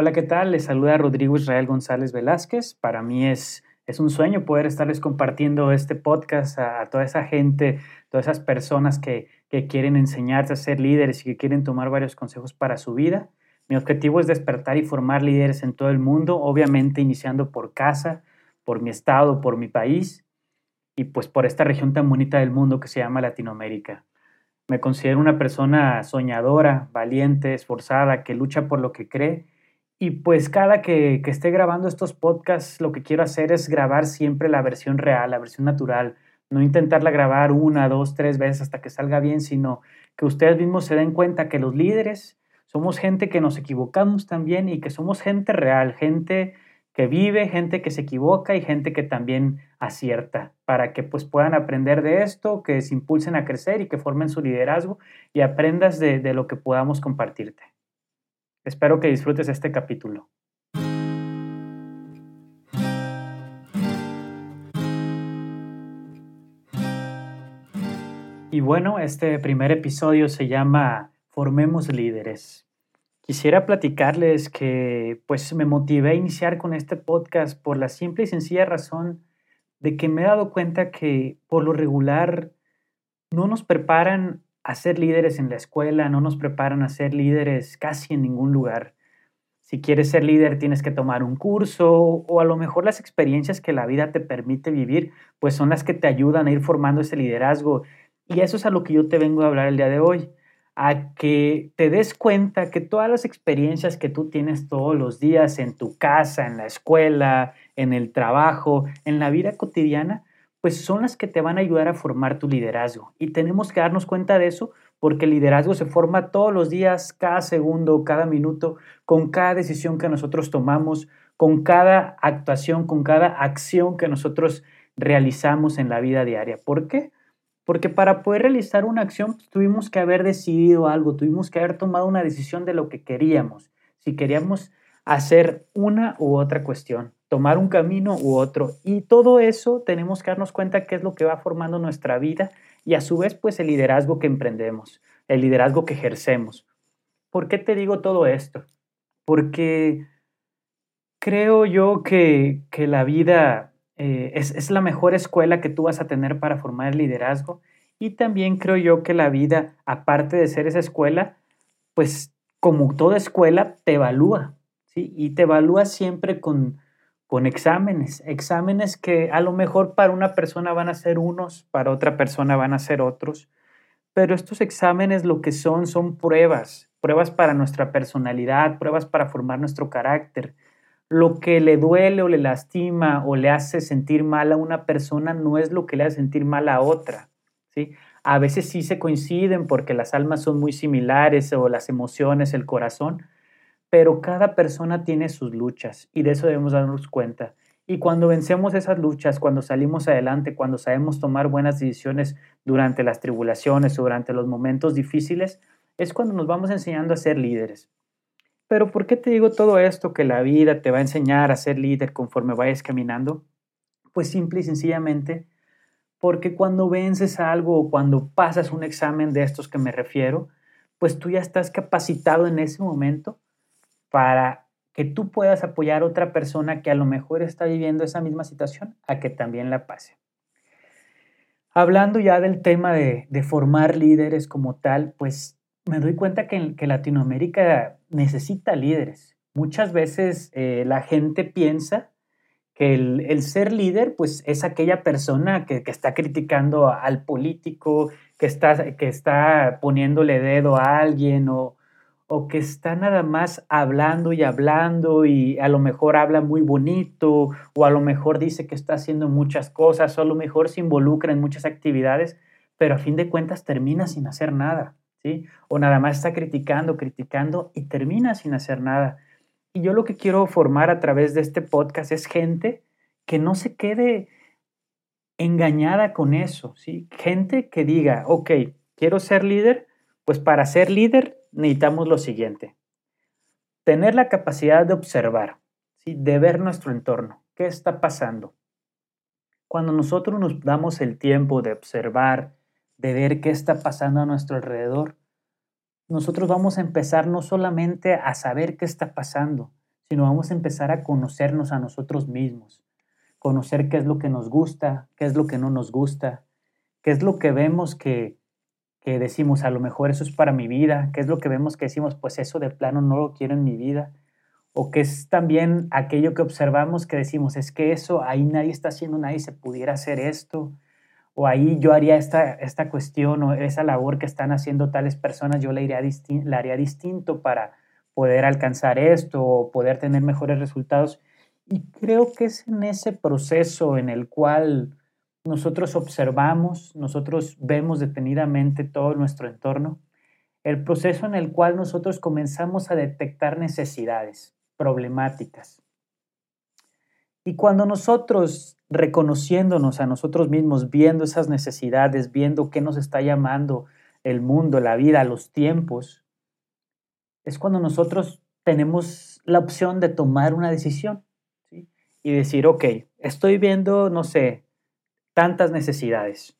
Hola, ¿qué tal? Les saluda Rodrigo Israel González Velázquez. Para mí es, es un sueño poder estarles compartiendo este podcast a, toda esa gente, todas esas personas que, que quieren enseñarse a ser líderes y que quieren tomar varios consejos para su vida. Mi objetivo es despertar y formar líderes en todo el mundo, obviamente iniciando por casa, por mi estado, por mi país y pues por esta región tan bonita del mundo que se llama Latinoamérica. Me considero una persona soñadora, valiente, esforzada, que lucha por lo que cree y pues cada que, esté grabando estos podcasts, lo que quiero hacer es grabar siempre la versión real, la versión natural. No intentarla grabar una, dos, tres veces hasta que salga bien, sino que ustedes mismos se den cuenta que los líderes somos gente que nos equivocamos también y que somos gente real, gente que vive, gente que se equivoca y gente que también acierta, para que pues puedan aprender de esto, que se impulsen a crecer y que formen su liderazgo y aprendas de, de lo que podamos compartirte. Espero que disfrutes este capítulo. Y bueno, este primer episodio se llama Formemos líderes. Quisiera platicarles que pues me motivé a iniciar con este podcast por la simple y sencilla razón de que me he dado cuenta que por lo regular no nos preparan a ser líderes en la escuela, no nos preparan a ser líderes casi en ningún lugar. Si quieres ser líder tienes que tomar un curso o a lo mejor las experiencias que la vida te permite vivir, pues son las que te ayudan a ir formando ese liderazgo. Y eso es a lo que yo te vengo a hablar el día de hoy, a que te des cuenta que todas las experiencias que tú tienes todos los días en tu casa, en la escuela, en el trabajo, en la vida cotidiana, pues son las que te van a ayudar a formar tu liderazgo. Y tenemos que darnos cuenta de eso porque el liderazgo se forma todos los días, cada segundo, cada minuto, con cada decisión que nosotros tomamos, con cada actuación, con cada acción que nosotros realizamos en la vida diaria. ¿Por qué? Porque para poder realizar una acción pues, tuvimos que haber decidido algo, tuvimos que haber tomado una decisión de lo que queríamos. Si queríamos hacer una u otra cuestión tomar un camino u otro. Y todo eso tenemos que darnos cuenta qué es lo que va formando nuestra vida y a su vez pues el liderazgo que emprendemos, el liderazgo que ejercemos. ¿Por qué te digo todo esto? Porque creo yo que, la vida eh, es, es la mejor escuela que tú vas a tener para formar el liderazgo y también creo yo que la vida, aparte de ser esa escuela, pues como toda escuela, te evalúa, ¿sí? Y te evalúa siempre con, con exámenes, exámenes que a lo mejor para una persona van a ser unos, para otra persona van a ser otros, pero estos exámenes lo que son son pruebas, pruebas para nuestra personalidad, pruebas para formar nuestro carácter. Lo que le duele o le lastima o le hace sentir mal a una persona no es lo que le hace sentir mal a otra, ¿sí? A veces sí se coinciden porque las almas son muy similares o las emociones, el corazón, pero cada persona tiene sus luchas y de eso debemos darnos cuenta. Y cuando vencemos esas luchas, cuando salimos adelante, cuando sabemos tomar buenas decisiones durante las tribulaciones o durante los momentos difíciles, es cuando nos vamos enseñando a ser líderes. Pero ¿por qué te digo todo esto que la vida te va a enseñar a ser líder conforme vayas caminando? Pues simple y sencillamente porque cuando vences algo o cuando pasas un examen de estos que me refiero, pues tú ya estás capacitado en ese momento para que tú puedas apoyar a otra persona que a lo mejor está viviendo esa misma situación a que también la pase. Hablando ya del tema de, formar líderes como tal, pues me doy cuenta que, Latinoamérica necesita líderes. Muchas veces eh, la gente piensa que el, ser líder, pues es aquella persona que, que, está criticando al político, que está, que está poniéndole dedo a alguien o, o que está nada más hablando y hablando y a lo mejor habla muy bonito o a lo mejor dice que está haciendo muchas cosas o a lo mejor se involucra en muchas actividades, pero a fin de cuentas termina sin hacer nada, ¿sí? O nada más está criticando, criticando y termina sin hacer nada. Y yo lo que quiero formar a través de este podcast es gente que no se quede engañada con eso, ¿sí? Gente que diga, ok, quiero ser líder, pues para ser líder necesitamos lo siguiente. Tener la capacidad de observar, ¿sí? de ver nuestro entorno. ¿Qué está pasando? Cuando nosotros nos damos el tiempo de observar, de ver qué está pasando a nuestro alrededor, nosotros vamos a empezar no solamente a saber qué está pasando, sino vamos a empezar a conocernos a nosotros mismos, conocer qué es lo que nos gusta, qué es lo que no nos gusta, qué es lo que vemos que, que decimos, a lo mejor eso es para mi vida, qué es lo que vemos que decimos, pues eso de plano no lo quiero en mi vida, o qué es también aquello que observamos que decimos, es que eso ahí nadie está haciendo, nadie se pudiera hacer esto, o ahí yo haría esta, esta cuestión o esa labor que están haciendo tales personas, yo la, iría la haría distinto para poder alcanzar esto o poder tener mejores resultados. Y creo que es en ese proceso en el cual nosotros observamos, nosotros vemos detenidamente todo nuestro entorno, el proceso en el cual nosotros comenzamos a detectar necesidades, problemáticas. Y cuando nosotros reconociéndonos a nosotros mismos, viendo esas necesidades, viendo qué nos está llamando el mundo, la vida, los tiempos, es cuando nosotros tenemos la opción de tomar una decisión y decir, ok, estoy viendo, no sé, tantas necesidades.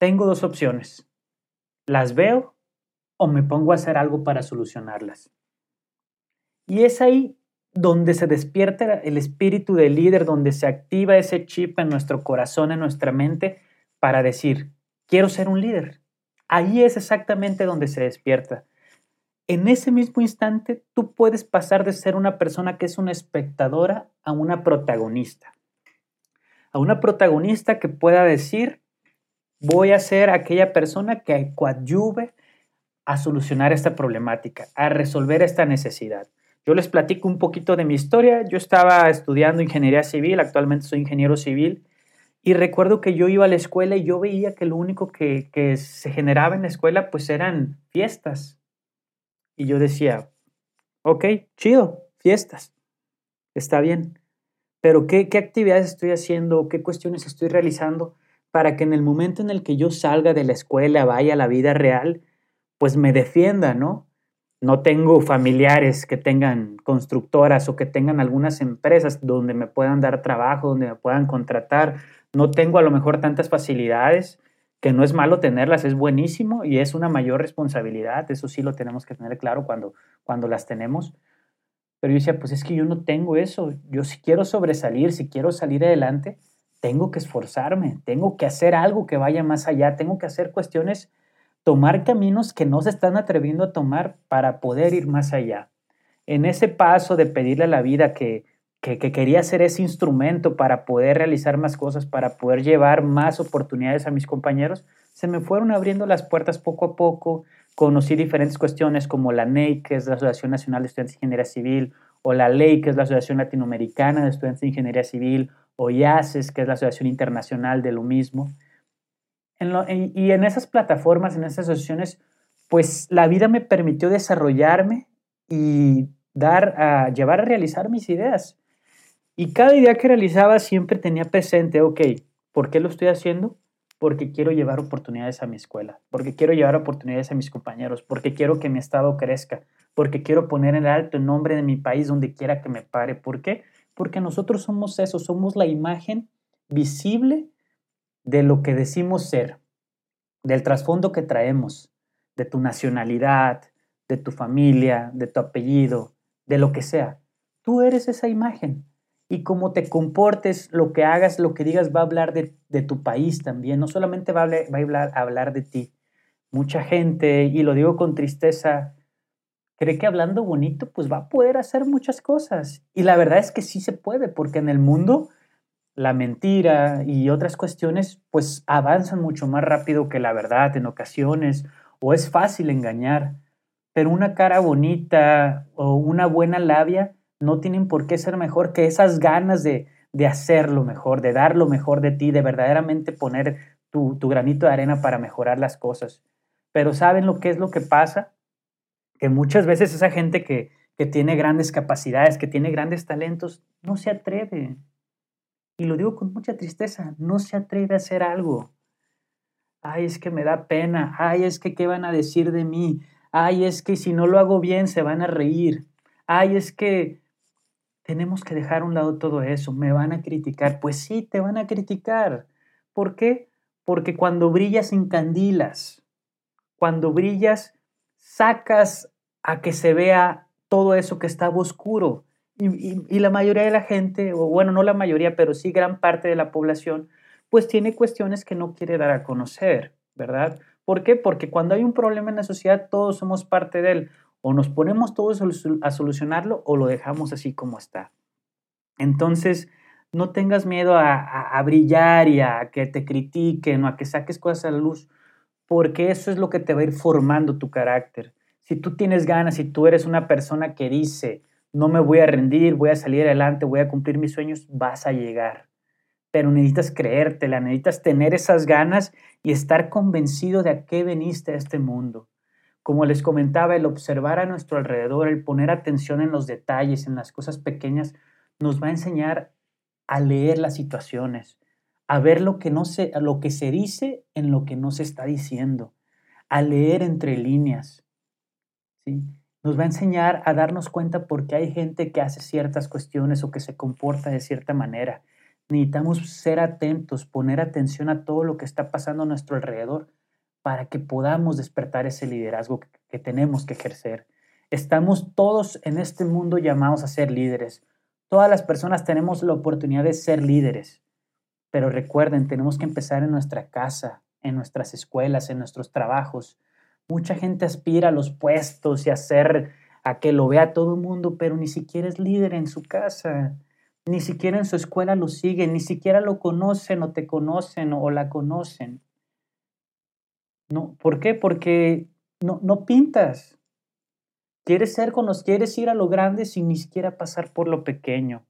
Tengo dos opciones. Las veo o me pongo a hacer algo para solucionarlas. Y es ahí donde se despierta el espíritu del líder, donde se activa ese chip en nuestro corazón, en nuestra mente, para decir, quiero ser un líder. Ahí es exactamente donde se despierta. En ese mismo instante, tú puedes pasar de ser una persona que es una espectadora a una protagonista. A una protagonista que pueda decir, voy a ser aquella persona que coadyuve a solucionar esta problemática, a resolver esta necesidad. Yo les platico un poquito de mi historia. Yo estaba estudiando ingeniería civil, actualmente soy ingeniero civil, y recuerdo que yo iba a la escuela y yo veía que lo único que, se generaba en la escuela pues eran fiestas. Y yo decía, ok, chido, fiestas, está bien, pero ¿qué, actividades estoy haciendo? ¿Qué cuestiones estoy realizando para que en el momento en el que yo salga de la escuela, vaya a la vida real, pues me defienda, ¿no? no tengo familiares que tengan constructoras o que tengan algunas empresas donde me puedan dar trabajo, donde me puedan contratar. No tengo a lo mejor tantas facilidades, que no es malo tenerlas, es buenísimo y es una mayor responsabilidad. Eso sí lo tenemos que tener claro cuando, cuando las tenemos. Pero yo decía, pues es que yo no tengo eso. Yo si quiero sobresalir, si quiero salir adelante, tengo que esforzarme, tengo que hacer algo que vaya más allá, tengo que hacer cuestiones tomar caminos que no se están atreviendo a tomar para poder ir más allá. En ese paso de pedirle a la vida que, que, quería ser ese instrumento para poder realizar más cosas, para poder llevar más oportunidades a mis compañeros, se me fueron abriendo las puertas poco a poco. Conocí diferentes cuestiones como la NEI, que es la Asociación Nacional de Estudiantes de Ingeniería Civil, o la LEI, que es la Asociación Latinoamericana de Estudiantes de Ingeniería Civil, o IACES, que es la Asociación Internacional de lo mismo y en esas plataformas, en esas asociaciones, pues la vida me permitió desarrollarme y dar a llevar a realizar mis ideas. Y cada idea que realizaba siempre tenía presente, ok, ¿por qué lo estoy haciendo? Porque quiero llevar oportunidades a mi escuela, porque quiero llevar oportunidades a mis compañeros, porque quiero que mi estado crezca, porque quiero poner en alto el nombre de mi país donde quiera que me pare. ¿Por qué? Porque nosotros somos eso, somos la imagen visible de lo que decimos ser, del trasfondo que traemos, de tu nacionalidad, de tu familia, de tu apellido, de lo que sea. Tú eres esa imagen. Y cómo te comportes, lo que hagas, lo que digas, va a hablar de, tu país también. No solamente va a, hablar, hablar de ti. Mucha gente, y lo digo con tristeza, cree que hablando bonito, pues va a poder hacer muchas cosas. Y la verdad es que sí se puede, porque en el mundo la mentira y otras cuestiones pues avanzan mucho más rápido que la verdad en ocasiones o es fácil engañar, pero una cara bonita o una buena labia no tienen por qué ser mejor que esas ganas de, de hacerlo mejor, de dar lo mejor de ti, de verdaderamente poner tu, tu granito de arena para mejorar las cosas. Pero ¿saben lo que es lo que pasa? Que muchas veces esa gente que, que tiene grandes capacidades, que tiene grandes talentos, no se atreve, y lo digo con mucha tristeza, no se atreve a hacer algo. Ay, es que me da pena. Ay, es que qué van a decir de mí. Ay, es que si no lo hago bien se van a reír. Ay, es que tenemos que dejar a un lado todo eso. Me van a criticar. Pues sí, te van a criticar. ¿Por qué? Porque cuando brillas encandilas. Cuando brillas, sacas a que se vea todo eso que estaba oscuro. Y, la mayoría de la gente, o bueno, no la mayoría, pero sí gran parte de la población, pues tiene cuestiones que no quiere dar a conocer, ¿verdad? ¿Por qué? Porque cuando hay un problema en la sociedad, todos somos parte de él. O nos ponemos todos a solucionarlo o lo dejamos así como está. Entonces, no tengas miedo a, brillar y a que te critiquen o a que saques cosas a la luz, porque eso es lo que te va a ir formando tu carácter. Si tú tienes ganas, si tú eres una persona que dice, no me voy a rendir, voy a salir adelante, voy a cumplir mis sueños, vas a llegar. Pero necesitas creértela, necesitas tener esas ganas y estar convencido de a qué veniste a este mundo. Como les comentaba, el observar a nuestro alrededor, el poner atención en los detalles, en las cosas pequeñas, nos va a enseñar a leer las situaciones, a ver lo que, no se, lo que se dice en lo que no se está diciendo, a leer entre líneas. ¿sí? Nos va a enseñar a darnos cuenta porque hay gente que hace ciertas cuestiones o que se comporta de cierta manera. Necesitamos ser atentos, poner atención a todo lo que está pasando a nuestro alrededor para que podamos despertar ese liderazgo que, tenemos que ejercer. Estamos todos en este mundo llamados a ser líderes. Todas las personas tenemos la oportunidad de ser líderes, pero recuerden, tenemos que empezar en nuestra casa, en nuestras escuelas, en nuestros trabajos. Mucha gente aspira a los puestos y a ser, a que lo vea todo el mundo, pero ni siquiera es líder en su casa, ni siquiera en su escuela lo siguen, ni siquiera lo conocen o te conocen o la conocen. No, ¿Por qué? Porque no, no pintas, Quieres ser con los, quieres ir a lo grande sin ni siquiera pasar por lo pequeño.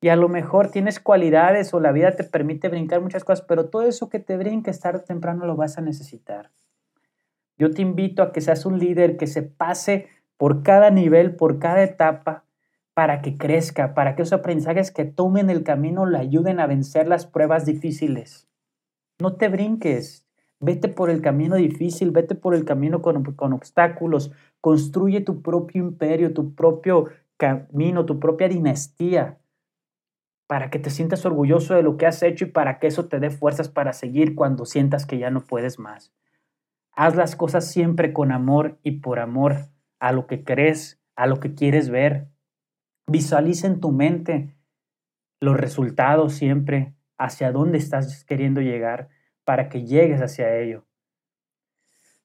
Y a lo mejor tienes cualidades o la vida te permite brincar muchas cosas, pero todo eso que te brinque tarde o temprano lo vas a necesitar. Yo te invito a que seas un líder que se pase por cada nivel, por cada etapa, para que crezca, para que esos aprendizajes que tomen el camino le ayuden a vencer las pruebas difíciles. No te brinques, vete por el camino difícil, vete por el camino con, con obstáculos, Construye tu propio imperio, tu propio camino, tu propia dinastía, para que te sientas orgulloso de lo que has hecho y para que eso te dé fuerzas para seguir cuando sientas que ya no puedes más. Haz las cosas siempre con amor y por amor a lo que crees, a lo que quieres ver. Visualiza en tu mente los resultados siempre, hacia dónde estás queriendo llegar, para que llegues hacia ello.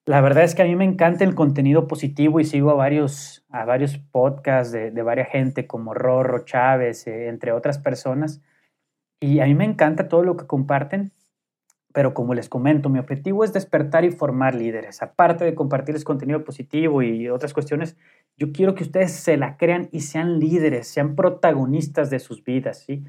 La verdad es que a mí me encanta el contenido positivo y sigo a varios, a varios podcasts de, de varias gente como Rorro, Chávez, eh, entre otras personas. Y a mí me encanta todo lo que comparten, pero como les comento, mi objetivo es despertar y formar líderes. Aparte de compartirles contenido positivo y otras cuestiones, yo quiero que ustedes se la crean y sean líderes, sean protagonistas de sus vidas. ¿sí?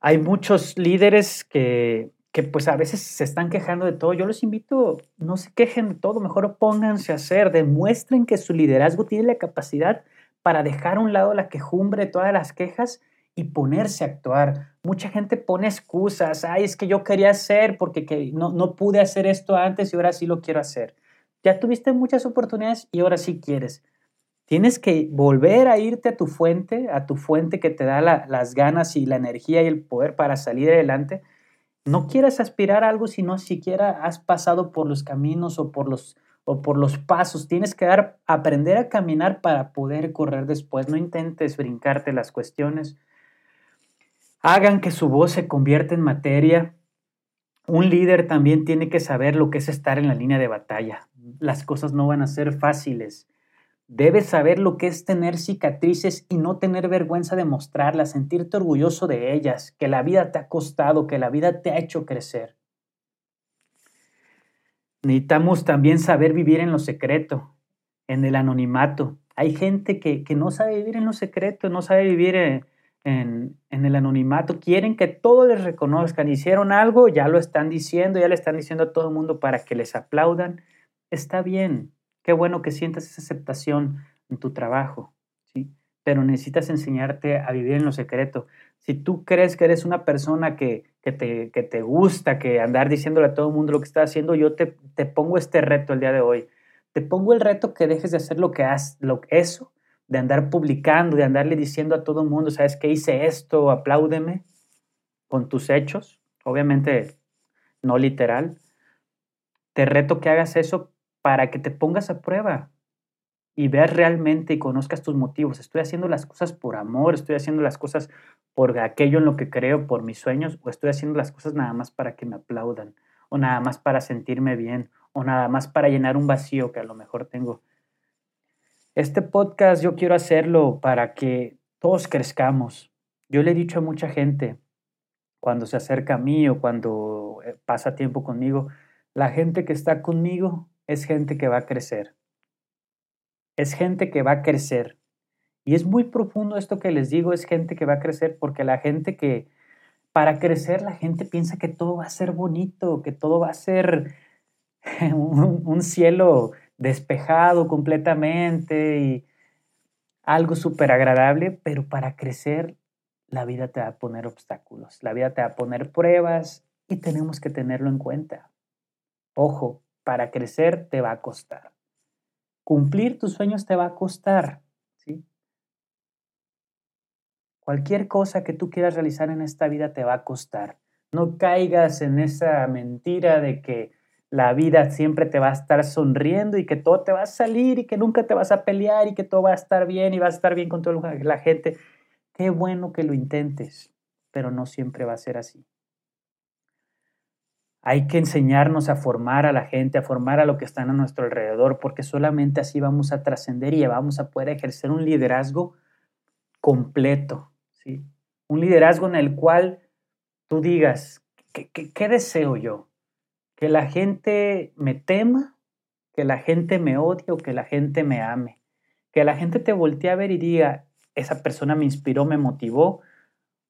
Hay muchos líderes que que pues a veces se están quejando de todo. Yo los invito, no se quejen de todo, mejor pónganse a hacer, demuestren que su liderazgo tiene la capacidad para dejar a un lado la quejumbre todas las quejas y ponerse a actuar. Mucha gente pone excusas, ay, es que yo quería hacer porque que no, no pude hacer esto antes y ahora sí lo quiero hacer. Ya tuviste muchas oportunidades y ahora sí quieres. Tienes que volver a irte a tu fuente, a tu fuente que te da las ganas y la energía y el poder para salir adelante no quieras aspirar a algo si no siquiera has pasado por los caminos o por los, o por los pasos. Tienes que dar, aprender a caminar para poder correr después. No intentes brincarte las cuestiones. Hagan que su voz se convierta en materia. Un líder también tiene que saber lo que es estar en la línea de batalla. Las cosas no van a ser fáciles. Debes saber lo que es tener cicatrices y no tener vergüenza de mostrarlas, sentirte orgulloso de ellas, que la vida te ha costado, que la vida te ha hecho crecer. Necesitamos también saber vivir en lo secreto, en el anonimato. Hay gente que, no sabe vivir en lo secreto, no sabe vivir en, en, en, el anonimato. Quieren que todos les reconozcan. Hicieron algo, ya lo están diciendo, ya le están diciendo a todo el mundo para que les aplaudan. Está bien, Qué bueno que sientas esa aceptación en tu trabajo, ¿sí? Pero necesitas enseñarte a vivir en lo secreto. Si tú crees que eres una persona que, te, que te gusta, que andar diciéndole a todo el mundo lo que estás haciendo, yo te, te pongo este reto el día de hoy. Te pongo el reto que dejes de hacer lo que has, lo, eso, de andar publicando, de andarle diciendo a todo el mundo, ¿sabes qué hice esto? Apláudeme con tus hechos. Obviamente no literal. Te reto que hagas eso para que te pongas a prueba. y veas realmente y conozcas tus motivos. Estoy haciendo las cosas por amor, estoy haciendo las cosas por aquello en lo que creo, por mis sueños, o estoy haciendo las cosas nada más para que me aplaudan, o nada más para sentirme bien, o nada más para llenar un vacío que a lo mejor tengo. Este podcast yo quiero hacerlo para que todos crezcamos. Yo le he dicho a mucha gente cuando se acerca a mí o cuando eh, pasa tiempo conmigo, la gente que está conmigo es gente que va a crecer es gente que va a crecer. Y es muy profundo esto que les digo, es gente que va a crecer porque la gente que, para crecer, la gente piensa que todo va a ser bonito, que todo va a ser un, cielo despejado completamente y algo súper agradable, pero para crecer la vida te va a poner obstáculos, la vida te va a poner pruebas y tenemos que tenerlo en cuenta. Ojo, para crecer te va a costar. Cumplir tus sueños te va a costar, ¿sí? Cualquier cosa que tú quieras realizar en esta vida te va a costar. No caigas en esa mentira de que la vida siempre te va a estar sonriendo y que todo te va a salir y que nunca te vas a pelear y que todo va a estar bien y va a estar bien con toda la gente. Qué bueno que lo intentes, pero no siempre va a ser así. Hay que enseñarnos a formar a la gente, a formar a lo que están a nuestro alrededor, porque solamente así vamos a trascender y vamos a poder ejercer un liderazgo completo, ¿sí? Un liderazgo en el cual tú digas, ¿qué, qué deseo yo? ¿Que la gente me tema? ¿Que la gente me odie o que la gente me ame? Que la gente te voltee a ver y diga, esa persona me inspiró, me motivó,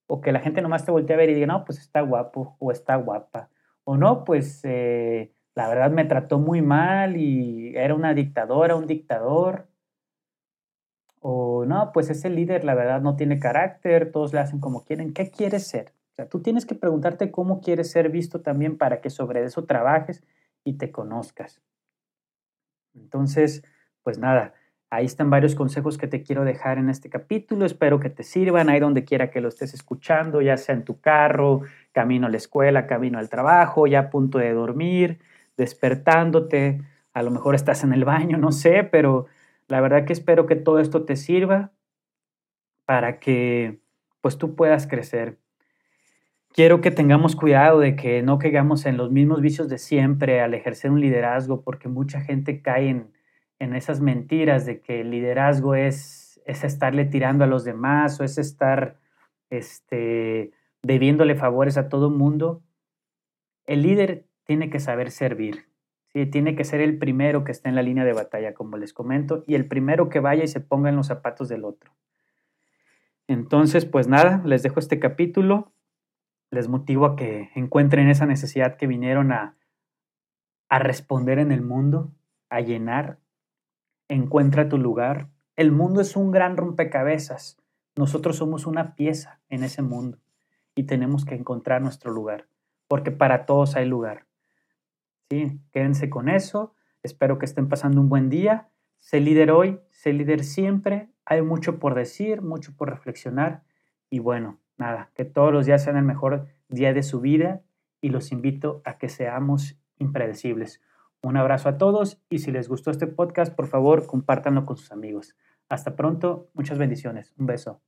o que la gente nomás te voltee a ver y diga, no, pues está guapo o está guapa o no, pues eh, la verdad me trató muy mal y era una dictadora, un dictador. O no, pues ese líder la verdad no tiene carácter, todos le hacen como quieren. ¿Qué quieres ser? O sea, tú tienes que preguntarte cómo quieres ser visto también para que sobre eso trabajes y te conozcas. Entonces, pues nada, Ahí están varios consejos que te quiero dejar en este capítulo. Espero que te sirvan ahí donde quiera que lo estés escuchando, ya sea en tu carro, camino a la escuela, camino al trabajo, ya a punto de dormir, despertándote. A lo mejor estás en el baño, no sé, pero la verdad que espero que todo esto te sirva para que pues tú puedas crecer. Quiero que tengamos cuidado de que no caigamos en los mismos vicios de siempre al ejercer un liderazgo, porque mucha gente cae en en esas mentiras de que el liderazgo es, es estarle tirando a los demás o es estar este, debiéndole favores a todo mundo. El líder tiene que saber servir, tiene que ser el primero que esté en la línea de batalla, como les comento, y el primero que vaya y se ponga en los zapatos del otro. Entonces, pues nada, les dejo este capítulo, les motivo a que encuentren esa necesidad que vinieron a, a responder en el mundo, a llenar, encuentra tu lugar. El mundo es un gran rompecabezas. Nosotros somos una pieza en ese mundo y tenemos que encontrar nuestro lugar, porque para todos hay lugar. Sí, quédense con eso. Espero que estén pasando un buen día. Sé líder hoy, sé líder siempre. Hay mucho por decir, mucho por reflexionar. Y bueno, nada, que todos los días sean el mejor día de su vida y los invito a que seamos impredecibles. Un abrazo a todos y si les gustó este podcast, por favor, compártanlo con sus amigos. Hasta pronto, muchas bendiciones. Un beso.